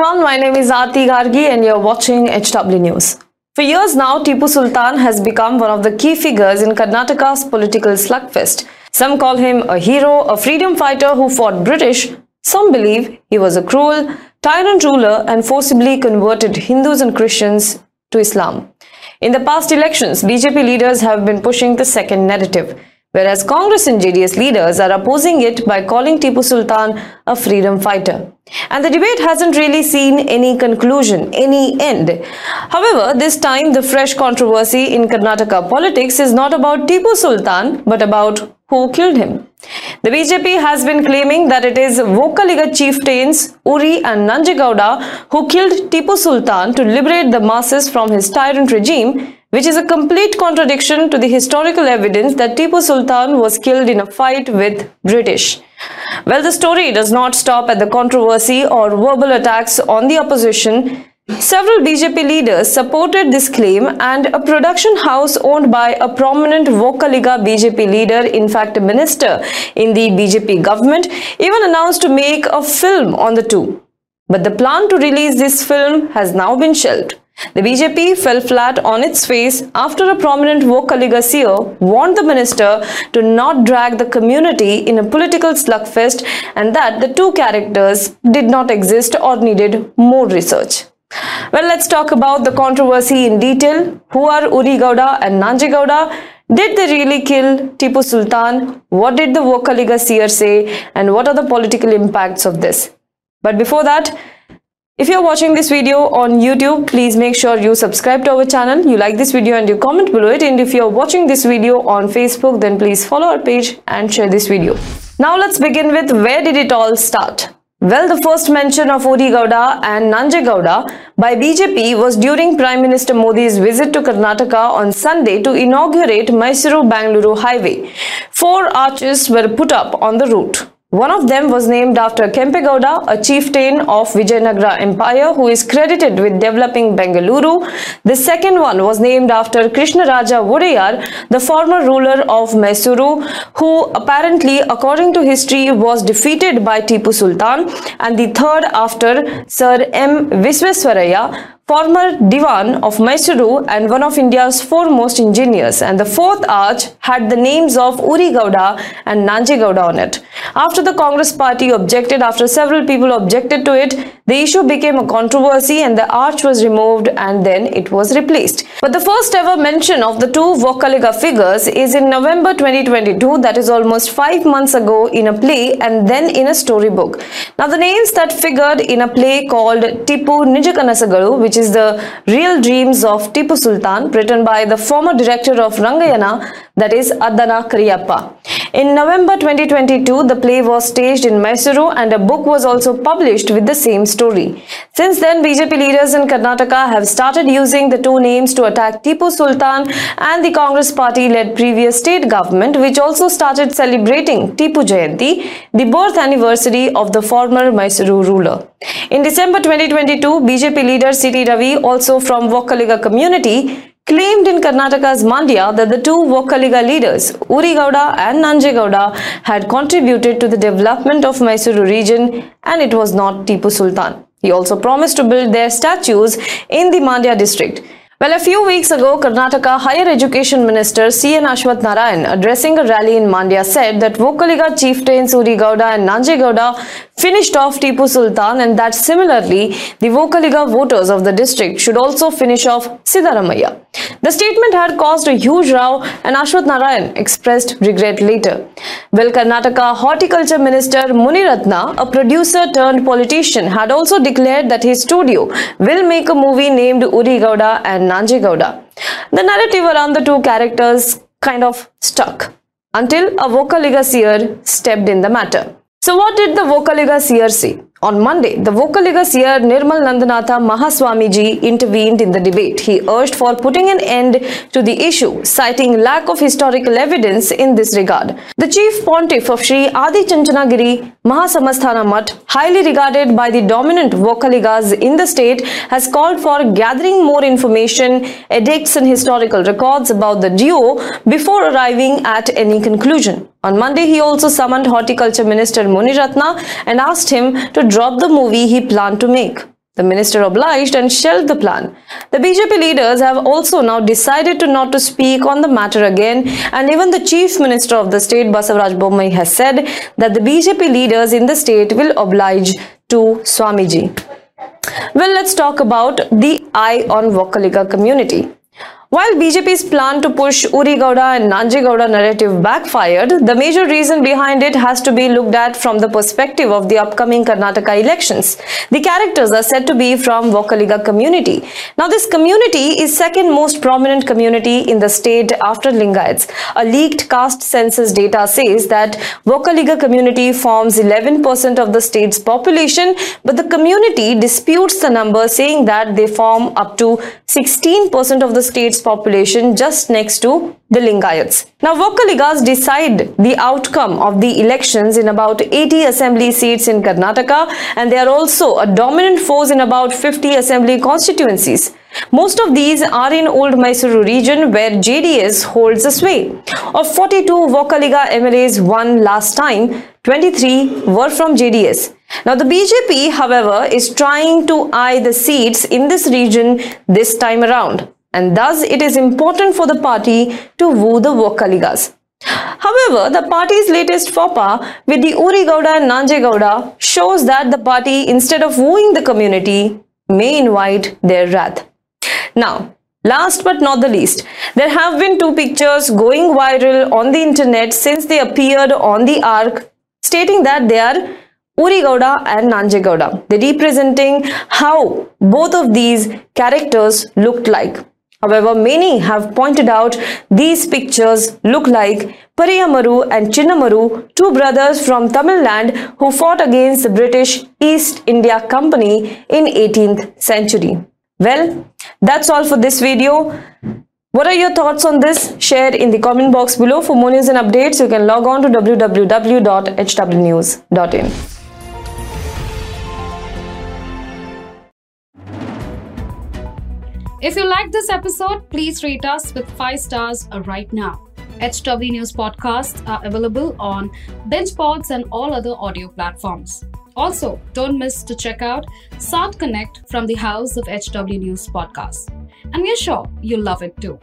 Everyone, my name is Aarti Gargi and you're watching HW News. For years now, Tipu Sultan has become one of the key figures in Karnataka's political slugfest. Some call him a hero, a freedom fighter who fought British. Some believe he was a cruel, tyrant ruler and forcibly converted Hindus and Christians to Islam. In the past elections, BJP leaders have been pushing the second narrative whereas Congress and JDS leaders are opposing it by calling Tipu Sultan a freedom fighter. And the debate hasn't really seen any conclusion, any end. However, this time the fresh controversy in Karnataka politics is not about Tipu Sultan but about who killed him. The BJP has been claiming that it is Vokkaliga chieftains Uri and Nanjegowda who killed Tipu Sultan to liberate the masses from his tyrant regime which is a complete contradiction to the historical evidence that Tipu Sultan was killed in a fight with British. Well, the story does not stop at the controversy or verbal attacks on the opposition. Several BJP leaders supported this claim and a production house owned by a prominent Vokkaliga BJP leader, in fact a minister in the BJP government, even announced to make a film on the two. But the plan to release this film has now been shelved. The BJP fell flat on its face after a prominent Vokkaliga seer warned the minister to not drag the community in a political slugfest and that the two characters did not exist or needed more research. Well, let's talk about the controversy in detail. Who are Uri Gowda and Nanji Gowda? Did they really kill Tipu Sultan? What did the Vokkaliga seer say? And what are the political impacts of this? But before that, if you're watching this video on YouTube, please make sure you subscribe to our channel, you like this video and you comment below it. And if you're watching this video on Facebook, then please follow our page and share this video. Now let's begin with where did it all start? Well, the first mention of Uri Gowda and Nanje Gowda by BJP was during Prime Minister Modi's visit to Karnataka on Sunday to inaugurate Mysuru-Bangalore highway. Four arches were put up on the route. One of them was named after Kempegowda, a chieftain of Vijayanagara Empire who is credited with developing Bengaluru. The second one was named after Krishnaraja Wodeyar, the former ruler of Mysuru, who apparently, according to history, was defeated by Tipu Sultan. And the third after Sir M. Visvesvaraya, former Diwan of Mysuru and one of India's foremost engineers and the fourth arch had the names of Uri Gowda and Nanji Gowda on it. After the Congress party objected, after several people objected to it, the issue became a controversy and the arch was removed and then it was replaced. But the first ever mention of the two Vokkaliga figures is in November 2022 that is almost five months ago in a play and then in a storybook. Now the names that figured in a play called Tipu Nijakanasagalu which the real dreams of Tipu Sultan written by the former director of Rangayana that is Addanda Cariappa. In November 2022, the play was staged in Mysuru and a book was also published with the same story. Since then, BJP leaders in Karnataka have started using the two names to attack Tipu Sultan and the Congress party-led previous state government which also started celebrating Tipu Jayanti, the birth anniversary of the former Mysuru ruler. In December 2022, BJP leader C.T. Ravi, also from Vokkaliga community, claimed in Karnataka's Mandya that the two Vokkaliga leaders, Uri Gowda and Nanje Gowda, had contributed to the development of Mysuru region and it was not Tipu Sultan. He also promised to build their statues in the Mandya district. Well, a few weeks ago, Karnataka Higher Education Minister C.N. Ashwath Narayan, addressing a rally in Mandya, said that Vokkaliga chieftains Uri Gowda and Nanje Gowda finished off Tipu Sultan and that similarly, the Vokkaliga voters of the district should also finish off Siddaramaiah. The statement had caused a huge row and Ashwath Narayan expressed regret later. Well, Karnataka Horticulture Minister Muniratna, a producer turned politician, had also declared that his studio will make a movie named Uri Gowda and Nanji Gowda. The narrative around the two characters kind of stuck until a Vokkaliga seer stepped in the matter. So, what did the Vokkaliga seer say? On Monday, the Vokkaliga seer Nirmalanandanatha Mahaswamiji intervened in the debate. He urged for putting an end to the issue, citing lack of historical evidence in this regard. The chief pontiff of Sri Adi Chunchanagiri Mahasamsthana Mutt, highly regarded by the dominant Vokkaligas in the state, has called for gathering more information, edicts and historical records about the duo before arriving at any conclusion. On Monday, he also summoned Horticulture Minister Muniratna and asked him to drop the movie he planned to make. The minister obliged and shelved the plan. The BJP leaders have also now decided to not to speak on the matter again and even the chief minister of the state Basavaraj Bommai has said that the BJP leaders in the state will oblige to Swamiji. Well, let's talk about the Eye on Vokkaliga community. While BJP's plan to push Uri Gowda and Nanji Gowda narrative backfired, the major reason behind it has to be looked at from the perspective of the upcoming Karnataka elections. The characters are said to be from Vokkaliga community. Now this community is second most prominent community in the state after Lingayats. A leaked caste census data says that Vokkaliga community forms 11% of the state's population, but the community disputes the number saying that they form up to 16% of the state's population just next to the Lingayats. Now, Vokkaligas decide the outcome of the elections in about 80 assembly seats in Karnataka and they are also a dominant force in about 50 assembly constituencies. Most of these are in Old Mysuru region where JDS holds the sway. Of 42 Vokkaliga MLAs won last time, 23 were from JDS. Now the BJP, however, is trying to eye the seats in this region this time around and thus it is important for the party to woo the Vokkaligas. However, the party's latest FOPA with the Uri Gowda and Nanje Gowda shows that the party, instead of wooing the community, may invite their wrath. Now, last but not the least, there have been two pictures going viral on the internet since they appeared on the arc stating that they are Uri Gowda and Nanje Gowda. They representing how both of these characters looked like. However, many have pointed out these pictures look like Pariyamaru and Chinnamaru, two brothers from Tamil land who fought against the British East India Company in 18th century. Well, that's all for this video. What are your thoughts on this? Share in the comment box below. For more news and updates, you can log on to www.hwnews.in. If you like this episode, please rate us with 5 stars right now. HW News podcasts are available on BingePods and all other audio platforms. Also, don't miss to check out Sat Connect from the House of HW News podcast. And we're sure you'll love it too.